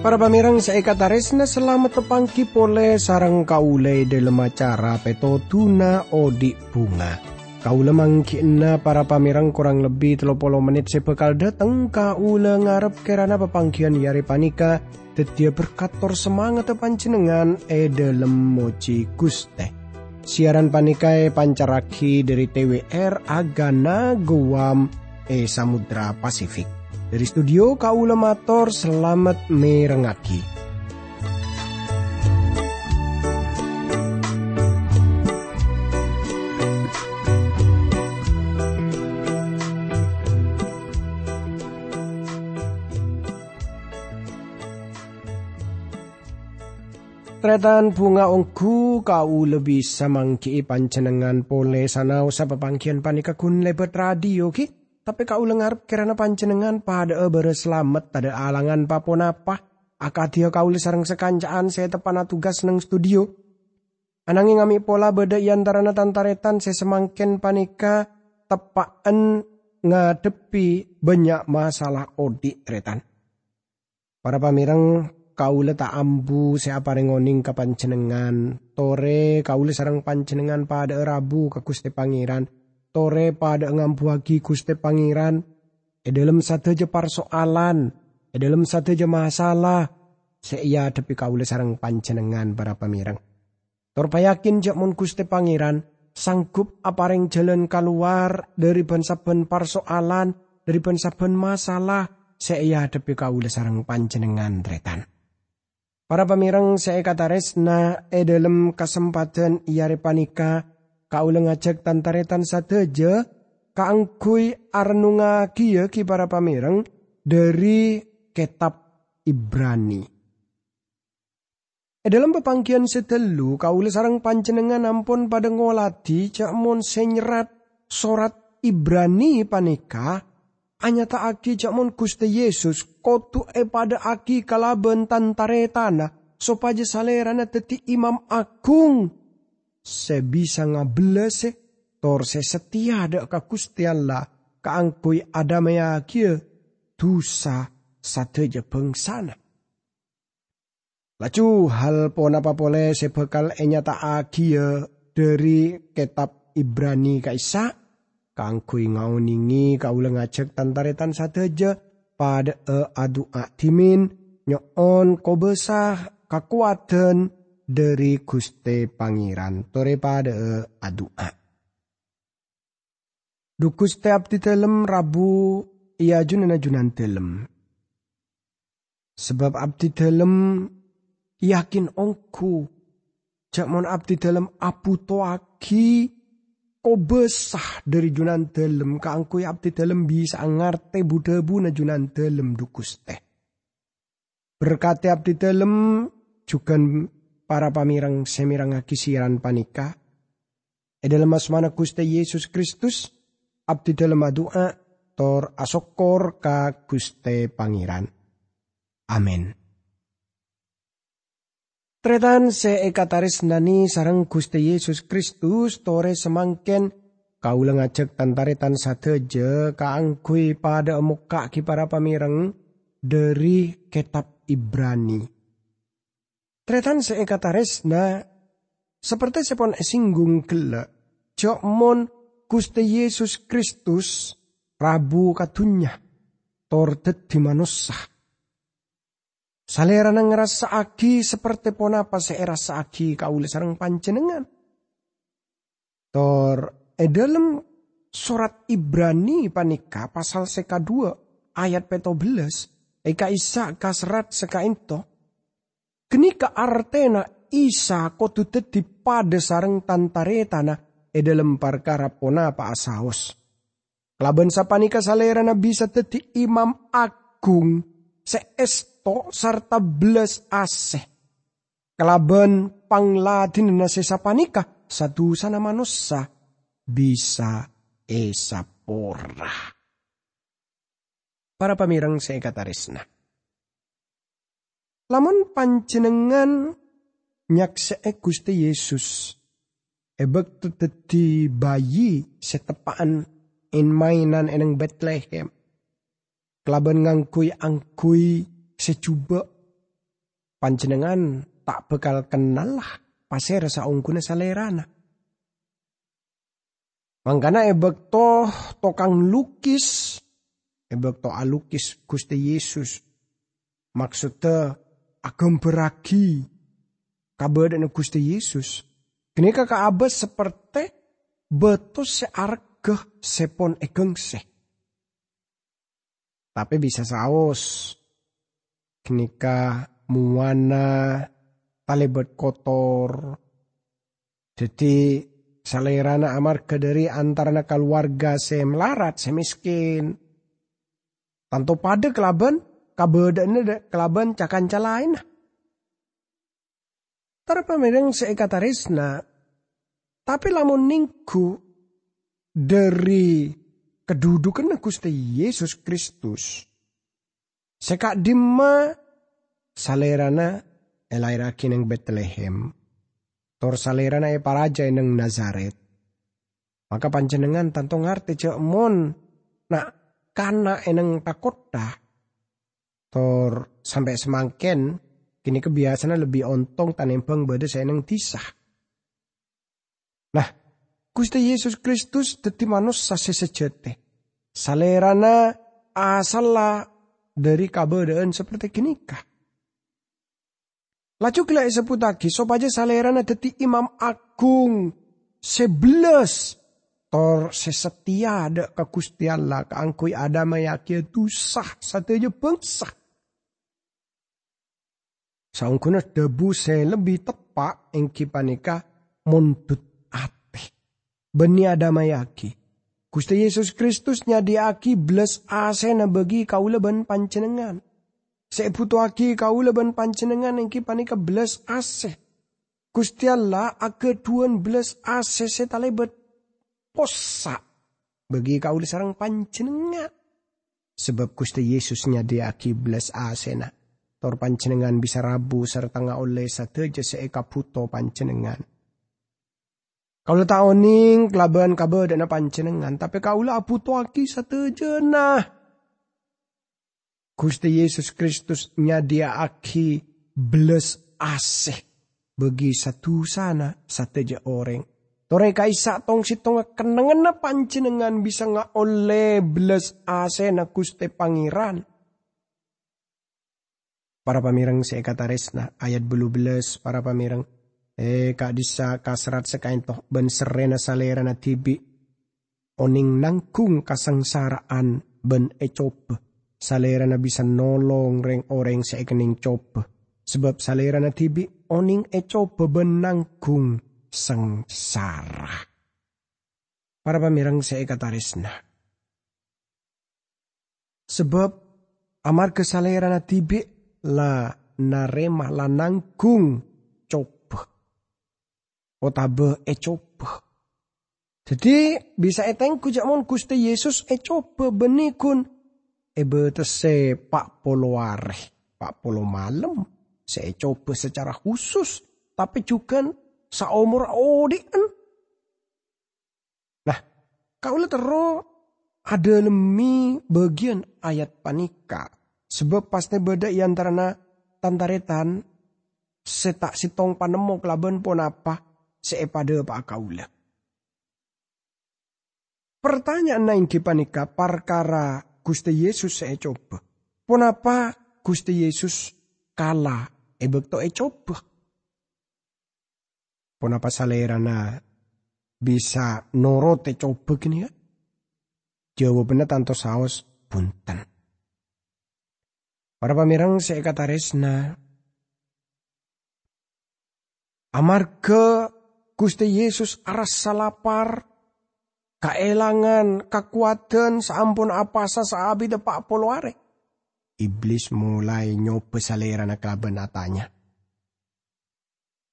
Para pamirang saya kataresna selamat tepangki pole sarang kaule dalam acara peto tuna odi bunga. Kaula mangkina para pamirang kurang lebih 30 menit sebekal dateng kaula ngarep kerana pepangkian yari panika tetia berkator semangat panjenengan e dalam moci guste. Siaran panikai pancaraki dari TWR Agana Guam e Samudra Pasifik. Dari studio Kaula Mator selamat merengaki. Tretan bunga ongku kau lebih samangki pancenengan pole sanau sa panika kun lebet radio ki tapi kau lengar kirana pancenengan pada ebere selamat tada alangan paponapa. Akadia kau sarang sekancaan saya tepana tugas neng studio. Anangin ngami pola beda iantarana tantaretan saya semangken panika tepaan ngadepi banyak masalah odi retan. Para pamirang kaule tak ambu saya ngoning ke pancenengan. Tore kaule sarang pancenengan pada rabu ke Gusti Pangeran. Tore pada ngampuagi Gusti Pangeran. E dalam satu je persoalan e dalam satu je masalah seia tapi kaule sarang pancenengan para pamirang tor payakin jak mun Gusti Pangeran sanggup apareng jalan keluar dari ben-saben persoalan dari ben-saben masalah seia tapi kaule sarang pancenengan tretan Para pamirang saya kata resna e dalam kesempatan iare panika Kaula ngajak tantaretan sateja kaangkui arnunga kia ki para pamireng dari kitab Ibrani. E pepangkian setelu kaula sarang panjenengan ampun pada ngoladi cak mon senyerat sorat Ibrani panika hanya tak aki cak mon Gusti Yesus kotu e pada aki kalaben tantaretana sopaja salerana teti imam agung se bisa ngabelas tor se setia ada ka Gusti Allah kaangkui ada maya kia dosa sateja pengsana. Lacu hal pon apa boleh se bekal enyata akia dari kitab Ibrani kaisa kaangkui ngauningi kaulah ngajak tantaretan sateja pada e adu timin nyon ko besah kakuatan dari Guste Pangeran tore pada adua. Dukus teap di dalam rabu ia junan junan dalam. Sebab abdi dalam yakin ongku. Jakmon abdi dalam apu toaki ko besah dari junan dalam kaangku abdi dalam bisa ngarte budebu na junan dalam dukus teh. Berkati abdi dalam juga para pamirang semirang kisiran panika. E dalam asmana Gusti Yesus Kristus, abdi dalam doa, tor asokor ka Gusti Pangeran. Amin. Tretan se ekataris nani sarang Gusti Yesus Kristus tore semangken kaulah ngajak tantaretan sateje kaangkui pada muka ki para pamirang dari kitab Ibrani. Tretan seekatares na seperti sepon esinggung gela jok mon Gusti Yesus Kristus Rabu katunya tor di manusia. Salera nang ngerasa aki seperti pon apa seerasa aki kaule sarang pancenengan. Tor e dalam surat Ibrani panika pasal seka dua ayat peto belas eka isa kasrat seka into Kenika artena isa kotu teti pada sarang tantaretana e dalam perkara pona pa asaos. Kelaban sapanika salerana bisa teti imam agung seesto sarta belas aseh. Kelaban pangladin na sesapanika satu sana manusia bisa esapora. Para pamirang saya kata resna. Lamun panjenengan nyaksee Gusti Yesus. Ebek teteti bayi setepaan in mainan eneng Bethlehem. Kelaban ngangkui angkui secuba. Panjenengan tak bekal kenal lah pasir saungkuna salerana. Mangkana ebek to tokang lukis. Ebek to alukis Gusti Yesus. Maksudnya agam beragi kabar Gusti Yesus. Kini kakak abas seperti betul seargah sepon egeng se. Tapi bisa saus. Kenika muana talebet kotor. Jadi salerana amar dari antara keluarga se melarat, se miskin. Tanto pada kelaban, kabedane kelaban cakan. Tara pamireng seekatarisna tapi lamun ningku dari kedudukan Gusti Yesus Kristus. Sekak dimma salerana elairaki neng Bethlehem. Tor salerana e paraja neng Nazaret. Maka panjenengan tanto ngerti cek mon nak kana eneng takota. Tor sampai semangken kini kebiasaan lebih ontong tanempeng saya neng tisah. Nah, Gusti Yesus Kristus dadi manusia sesejete. Salerana asala dari kabadaan seperti kah? Laju kila sebutagi sopaja salerana dadi imam agung sebelas tor sesetia ada ke Gusti Allah keangkui ada mayaki sah satunya bangsa. Saungkuna debu se lebih tepak engki panika mundut Beni adamayaki. Gusti Yesus Kristus nyadiaki belas asena bagi kau leban pancenengan. Seputuaki kau leban pancenengan yang panika belas ase. Gusti Allah ake tuan belas ase setalebet posa bagi kau sarang pancenengan. Sebab Gusti Yesus nyadiaki belas asena. Tor pancenengan bisa rabu serta oleh sateja seeka puto pancenengan. Kalau tak oning kelaban kabar dan pancenengan, tapi kaulah apu tuaki satu jenah. Gusti Yesus Kristus nyadia aki belas asih bagi satu sana satu je orang. Tore kaisa tong tong kenangan na pancenengan bisa nga oleh belas ase na Gusti Pangeran. Para pamirang saya kata resna ayat belu belas para pamirang Eh kak disa kasrat sekain toh ben serena salera na tibi. Oning nangkung kasangsaraan ben ecop. Salera na bisa nolong reng oreng sa ikening cop. Sebab salera na tibi oning ecop ben nangkung sangsara. Para pamirang sa ikataris na. Sebab amar kesalera na tibi la narema la nangkung otabe e coba. Jadi bisa eteng kujamon kuste Yesus e coba benikun. Ebe tese pak polo areh, pak polo malam. Saya coba secara khusus. Tapi juga saumur odian. Nah, kau terus ada lemi bagian ayat panika. Sebab pasti beda antara tantaretan setak sitong panemo kelaban pun apa seepada pak kaula. Pertanyaan nain kipanika parkara Gusti Yesus saya coba. Kenapa Gusti Yesus kalah ebek to e coba? Kenapa salerana bisa norot e coba gini ya? Jawabannya tanto saus punten. Para pamirang saya kata resna. Amarga Gusti Yesus aras salapar, kaelangan, kekuatan, sampun apa saabi depak poloare. Iblis mulai nyoba salera na kabenatanya.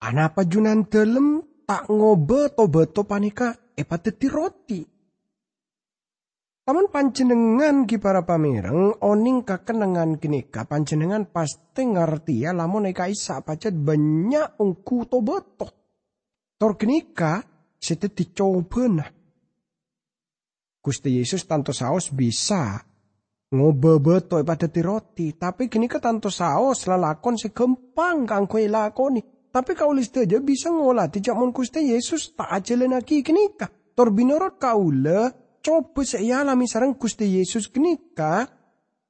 Anapa junan telem tak ngobe to beto panika epateti roti. Taman panjenengan ki para pamireng oning kakenangan kinika panjenengan pasti ngerti ya lamun eka isa pacet banyak ungku to betok. Tor kinika sete dicoba nah. Gusti Yesus tanto saos bisa ngobe beto pada roti. Tapi kini ke tanto saos lalakon segempang kang kue lakoni. Tapi kau list aja bisa ngolah tidak mon Gusti Yesus tak aja lagi kini ka. Tor binorot kau le coba saya alami sarang Gusti Yesus kenika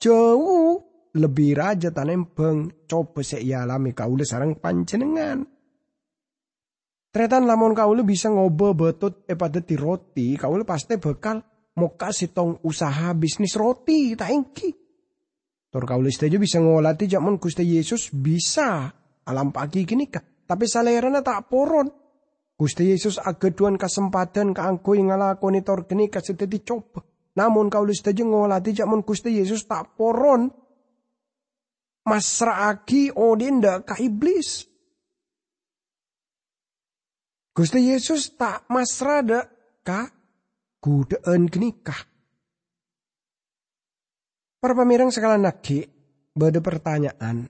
jauh lebih raja tanempeng coba saya alami kaula sarang panjenengan. Tretan lamun kaula bisa ngobo betut e pada ti roti, kaula pasti bakal mau kasih tong usaha bisnis roti tak engki. Tor kaula setuju bisa ngolati jaman Gusti Yesus bisa alam pagi kini Tapi salerana tak poron. Gusti Yesus ageduan kesempatan keangkui ngalakoni tor kini kasih coba. Namun kau lista aja ngolati jamun Gusti Yesus tak poron. Masraaki odinda ka iblis. Gusti Yesus tak masrada ka gudaan kenikah. Para pamirang sekalian naki, bada pertanyaan,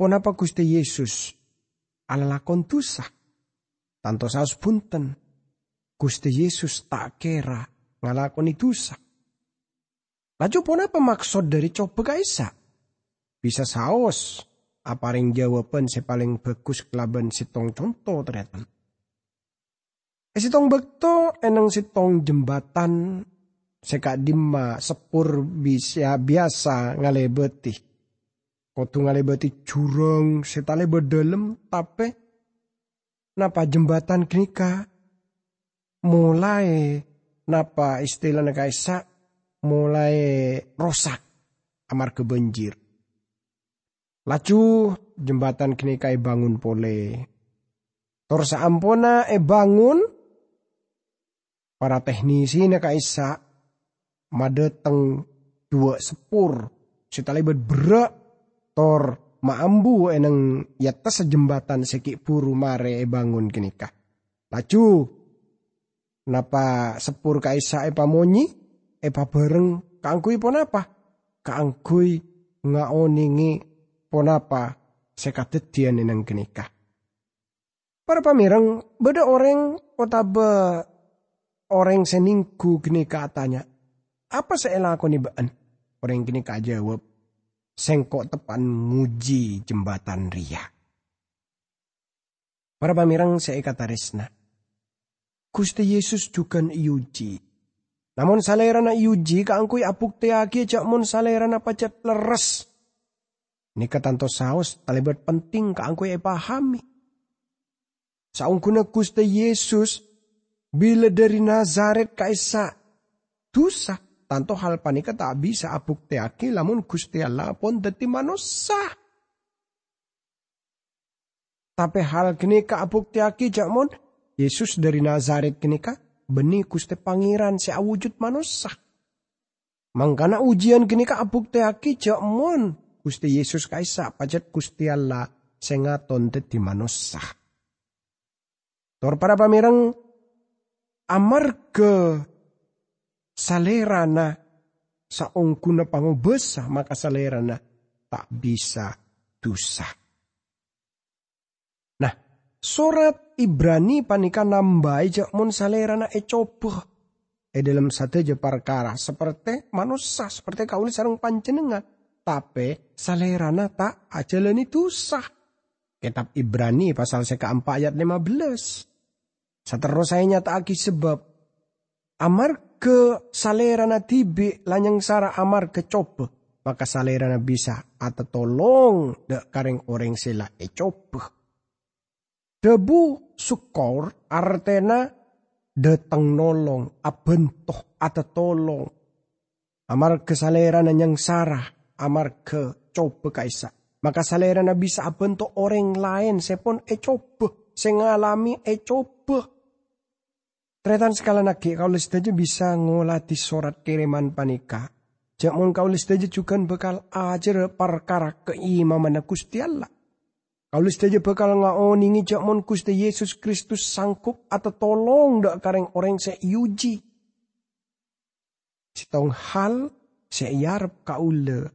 ponapa Gusti Yesus ala lakon? Tanto saus punten. Gusti Yesus tak kera ngalakoni dosa. Laju pun apa maksud dari coba kaisa? Bisa saus. Apa ring jawaban si paling bagus kelaban tong contoh ternyata. Eh tong bekto enang tong jembatan seka dima sepur bisa biasa ngalebeti. Kotu ngalebeti jurang setale bedalem tapi napa jembatan kenika mulai napa istilah kaisa mulai rosak amar kebanjir. Laju jembatan kenika e bangun pole. Tor saampona e bangun para teknisi na kaisa madeteng dua sepur setali berat tor maambu eneng yatta jembatan seki puru mare e bangun kenika. Laju napa sepur kaisa epa monyi epa bareng kaangkui pon apa? Kaangkui ngaoningi pon apa sekatetian eneng kenika. Para pamirang beda orang otaba orang seningku kenika tanya. Apa saya lakoni baan? Orang kenika jawab, sengkok tepan nguji jembatan ria. Para pamirang saya kata resna. Gusti Yesus juga iuji. Namun salerana iuji kaangkui apuk teagi cak mun salerana pacet leres. Ini ketanto saus talibat penting kaangkui e pahami. Saungkuna Gusti Yesus bila dari Nazaret kaisa dosa Tanto hal panika tak bisa apuk teaki lamun Gusti Allah pun deti manusia. Tapi hal kini ka apuk teaki jakmon Yesus dari Nazaret kini ka beni Gusti Pangeran si awujud manusia. Mangkana ujian kini ka apuk teaki jakmon Gusti Yesus kaisa pajat Gusti Allah sengaton deti manusia. Tor para pamirang amarga salerana sa ongkuna pangubesa maka salerana tak bisa dosa. Nah, surat Ibrani panika nambai jak mon salerana e coba. E dalam satu je perkara seperti manusia, seperti kau sarung panjenengan. Tapi salerana tak ajalani dosa. Kitab Ibrani pasal seka ayat 15. Seterusnya nyata sebab amar ke salerana tibi lanyang sara amar ke coba. Maka salerana bisa atau tolong de kareng orang sila e coba. Debu sukor artena deteng nolong abentoh atau tolong. Amar ke salerana yang sara amar ke coba kaisa. Maka salerana bisa abentoh orang lain sepon e coba sengalami e coba Tretan sekali lagi kau aja bisa ngolati surat kiriman panika. Jangan kau aja juga bekal ajar perkara keimaman Gusti Allah. Kau aja bakal ngaoningi jakmon Gusti Yesus Kristus sangkup atau tolong dak kareng orang seiuji. Sitong hal seiyarep kaule.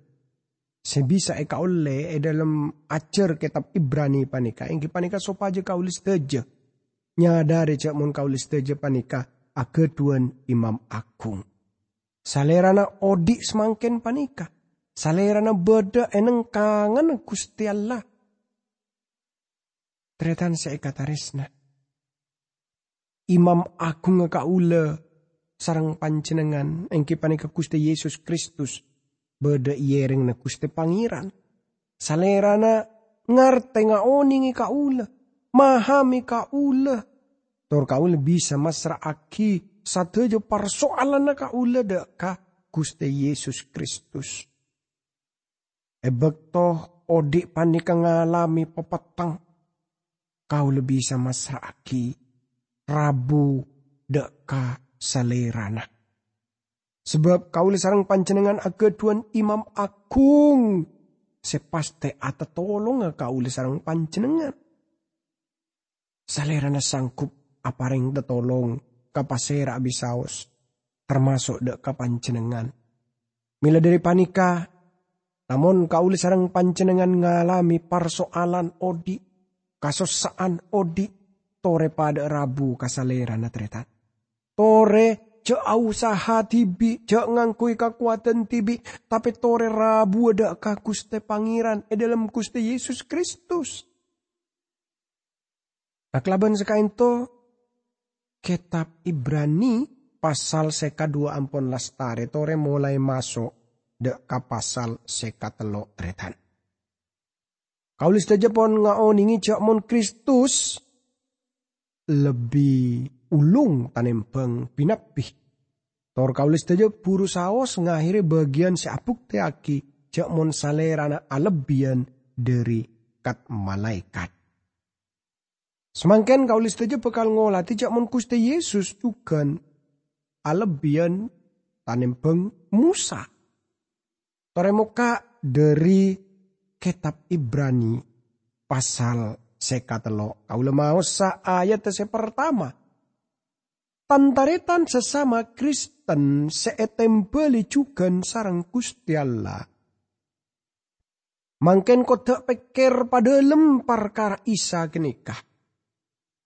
Sebisa e kaule e dalam acer kitab Ibrani panika. Engki panika sopaja kaule seteja. Nyadari cak mun kaule seteja panika. Akeduan imam agung. Salerana odik semangkin panika. Salerana beda eneng kangen Gusti Allah. Tretan kata resna. Imam agung kaula sarang pancenengan engki panika Gusti Yesus Kristus beda iereng na Gusti Pangeran. Salerana ngarte nga oningi kaula mahami kaula tor kaula bisa masra aki satejo persoalan na kaula de ka Gusti Yesus Kristus. Ebek toh odik panika ngalami pepetang kau lebih sama aki. Rabu deka salerana. Sebab kau sarang pancenengan tuan imam agung. Sepaste ata tolong kau sarang pancenengan. Salerana sangkup apareng tolong kapasera abisaos. Termasuk dek kapancenengan. Mila dari panika, namun kau sarang pancenengan ngalami persoalan odi, kasosaan odi, tore pada rabu kasalera na tretat Tore jauh usaha tibi, jauh ngangkui kekuatan tibi, tapi tore rabu ada ka kuste pangeran, e dalam kuste Yesus Kristus. Nah kelaban sekain to, kitab Ibrani pasal seka dua ampun lastare, tore mulai masuk dek pasal seka telo tretan. Kaulis saja pon ngaoningi cak mon Kristus lebih ulung tanempeng pinapih. Tor kaulis tejo puru saos ngahiri bagian seapuk teaki jak mon salerana alebian dari kat malaikat. Semangken kaulis tejo bekal ngolati jak mon kuste Yesus juga alebian tanempeng Musa. Toremoka dari kitab Ibrani pasal sekatelo. Kau lemau sa ayat se pertama Tantaretan sesama Kristen seetembeli juga sarang Gusti Allah. Mangken tak pikir pada lempar kar isa kenikah.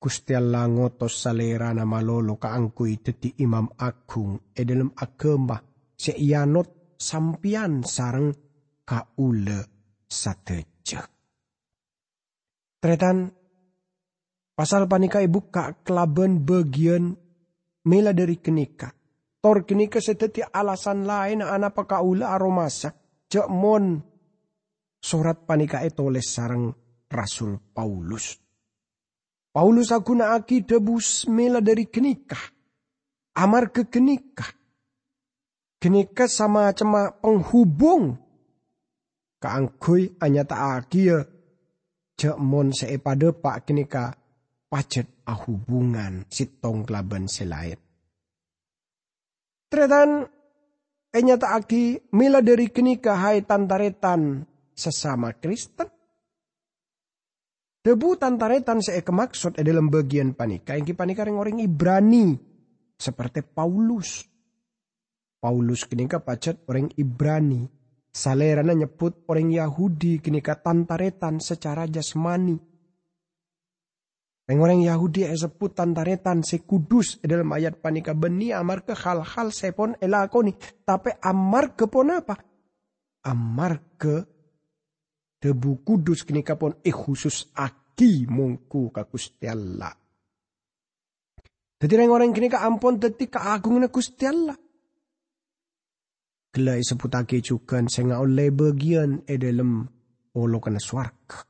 Gusti Allah ngotos salera nama lolo kaangkui teti imam agung e dalam agama seianot sampian sarang kaule sateja. Tretan pasal panika ibu kak kelaban bagian mela dari kenika. Tor kenika seteti alasan lain anak pakaula aromasa. Cek mon surat panika etoles sarang Rasul Paulus. Paulus aku aki debus mela dari kenika. Amar ke kenika. Kenika sama cema penghubung. Kaangkui anya tak akia. Cek mon seepada pak kenika pacet hubungan sitong kelaban selain. Tretan enyata aki mila dari kenika hai tantaretan sesama Kristen. Debu tantaretan saya kemaksud dalam bagian panika yang panika orang Ibrani seperti Paulus. Paulus kenika pacet orang Ibrani. Salerana nyebut orang Yahudi kenika tantaretan secara jasmani Orang Yahudi sebut tantaretan si kudus dalam ayat panika beni amar ke hal-hal sepon elakoni. Tapi amar ke pon apa? Amar ke debu kudus kini kapon eh khusus aki mungku kakusti Allah. Jadi orang kini ampon teti ka agungna Gusti Allah. Kelai sebut aki juga senga oleh bagian e dalam olokan swarga.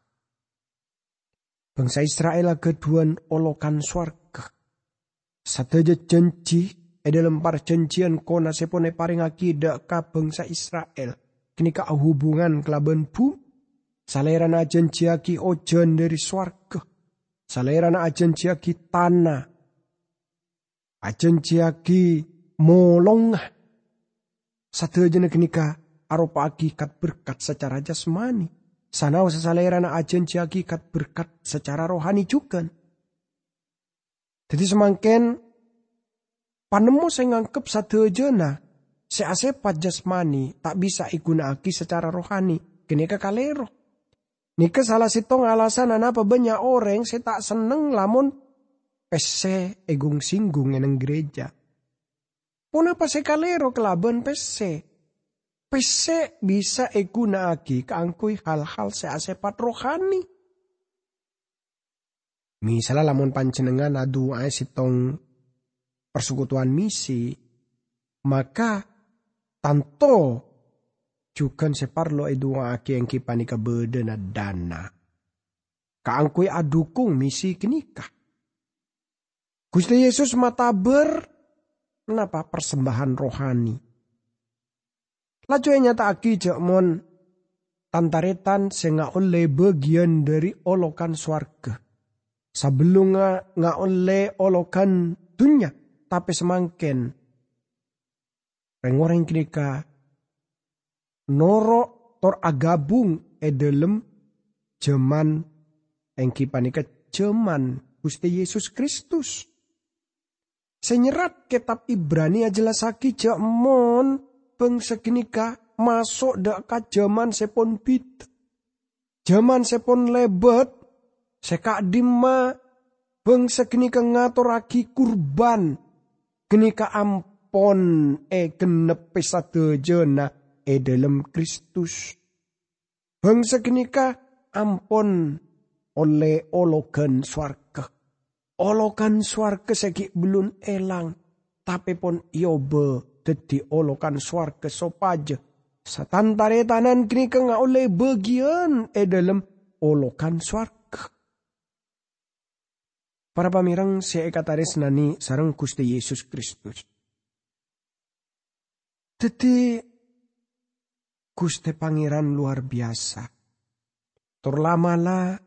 Bangsa Israel keduan olokan swarga. Sateja janji e dalam perjanjian kona sepone paring akidah ka bangsa Israel. Kini ka hubungan kelaban bu. Salerana janji aki ojan dari swarga. Salerana janji aki tanah. Ajanji aki molong. Sateja kini ka aropa akikat berkat secara jasmani Sanau sesalerana ajen hakikat berkat secara rohani juga. Jadi semangken panemu saya ngangkep satu jena seasepat jasmani tak bisa igunakan secara rohani. Kini kalero. Nika salah sitong alasan apa banyak orang saya tak seneng lamun pese egung singgung eneng gereja. Pun apa saya kalero kelaban pese. Pese bisa egunaaki keangkui hal-hal seasepat rohani. Misalnya lamun pancenengan adu ae sitong persekutuan misi, maka tanto juga separlo edua aki yang kipani bede na dana. Kaangkui adukung misi kenikah. Gusti Yesus mataber kenapa persembahan rohani. Laju nyata aki mon tantaretan senga oleh bagian dari olokan swarga. Sebelum nga oleh olokan dunia tapi semangken rengoreng kini noro tor agabung e dalam jaman engki panika jaman Gusti Yesus Kristus. Senyerat kitab Ibrani jelasaki jamon bangsa kinika masuk dak jaman sepon bit. Jaman sepon lebet sekak dima bangsa kinika ngaturaki kurban kenika ampon e genep jena e dalam Kristus. Bangsa kenika ampon oleh ologan swarga. Ologan swarga segi belum elang. Tapi pun yobe dadi olokan swarga sopaja. Satantare tanan kenika nga oleh bagian e dalam olokan swarga. Para pamirang si ekataris nani sarang Gusti Yesus Kristus. Teti Gusti Pangeran luar biasa. Terlamalah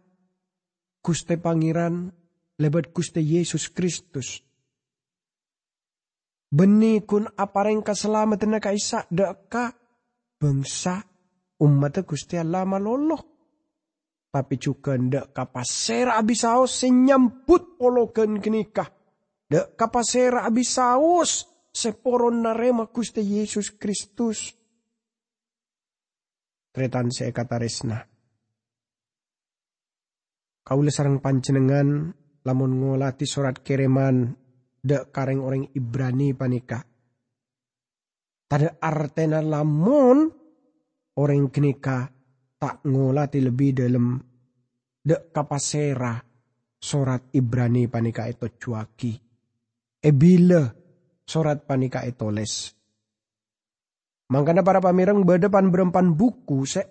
Gusti Pangeran lebat Gusti Yesus Kristus. Beni kun apareng keselamatan na kaisa deka bangsa umat Gusti Allah maloloh tapi juga ndak kapasera abisaos senyambut pologen kenikah. Ndak kapasera abisaos seporon narema Gusti Yesus Kristus. Tretan saya kata resna. Kau sarang panjenengan lamun ngolati surat kiriman dek kareng orang Ibrani panika. Tada artena lamun orang kenika tak ngolati lebih dalam de kapasera surat Ibrani panika itu cuaki. Ebile surat panika itu les. Makanya para pamirang berdepan berempan buku se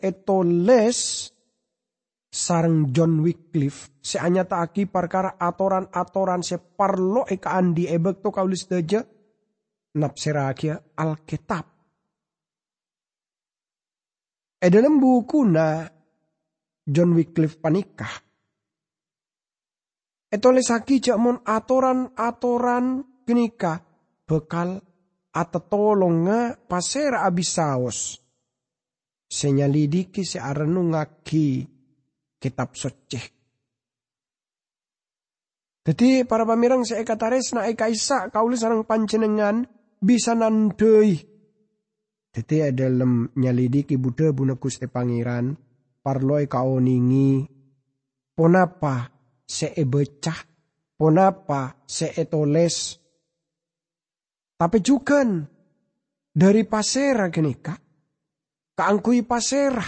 les sarang John Wycliffe se anya taki perkara atoran-atoran se parlo eka andi ebek to kaulis deja napserakia Alkitab E dalam buku na John Wycliffe panikah. Itu lesaki mon atoran-atoran kenika bekal atau tolonga pasera abisaos. Senyalidiki si arenu ngaki kitab suci. Jadi para pamirang saya katares na eka isa kaulis sarang pancenengan bisa nandei Tete dalam nyalidiki Buddha buna kuste pangeran, parloi kaoningi, ponapa se e becah, ponapa se e toles. Tapi juga dari pasera kenika, kaangkui pasera.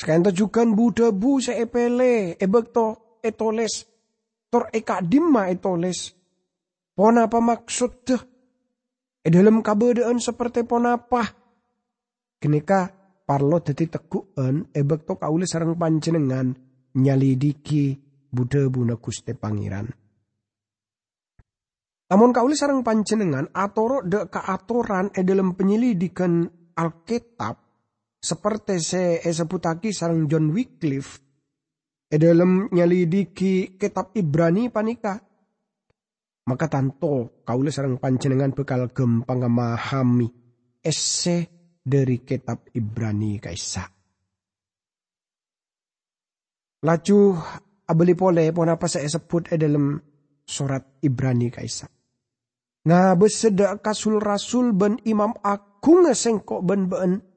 Sekarang juga Buddha bu se e pele, e bekto e toles, tor e kadima e toles. Ponapa maksud deh? E dalam kabedaan seperti ponapa. Kenika parlo dadi ebek to kaule sarang panjenengan nyalidiki Buddha buna Gusti Pangeran. Namun kaule sarang panjenengan atoro de keatoran e dalam penyelidikan Alkitab seperti se e seputaki sarang John Wycliffe e dalam nyalidiki kitab Ibrani panika maka tanto kaulah sarang panjenengan bekal gempang memahami ese dari kitab Ibrani kaisa. Laju abeli pole pun apa saya sebut e dalam surat Ibrani kaisa. Nga besedak kasul rasul ben imam agung sengkok ben ben.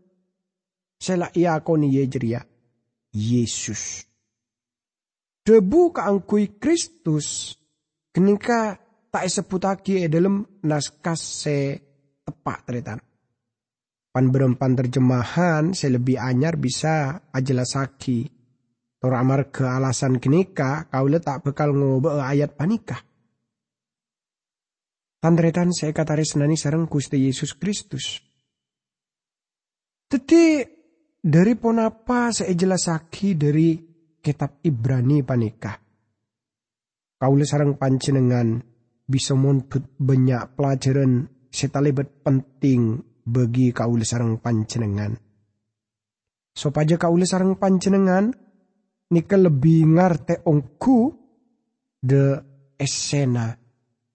Sela ia koni ye jeria. Yesus. Debu kaangkui Kristus. Kenika tak sebutake dalam naskah se tepak teretan. Pan berempan terjemahan selebih anyar bisa ajelasaki. Tora amar ke alasan kenika kau letak bekal ngobe ayat panikah. Tandretan saya kata nani sarang Gusti Yesus Kristus. Teti dari ponapa saya jelasaki dari kitab Ibrani panikah. Kaule sarang pancenengan bisa montut banyak pelajaran setalebet penting bagi kaule sarang pancenengan. Sopaja kaule sarang pancenengan nika lebih ngarte ongku de esena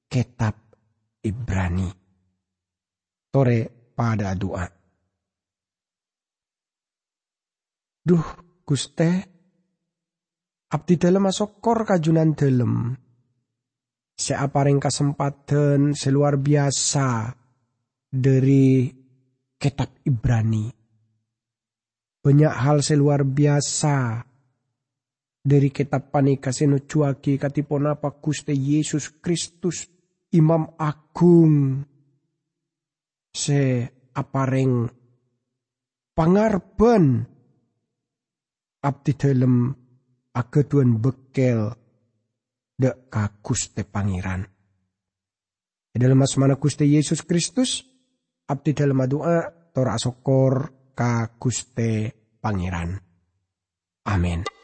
kitab Ibrani. Tore pada doa. Duh, Guste, abdi dalam masokor kajunan dalam. Seaparing kesempatan seluar biasa dari kitab Ibrani. Banyak hal seluar biasa dari kitab panika seno cuaki katipon apa kuste Yesus Kristus Imam Agung se apareng pangarben abdi dalam ageduan bekel dek kakuste pangeran. Dalam asmana kuste Yesus Kristus, abdi dalam doa tora sokor kakuste pangeran. Amin.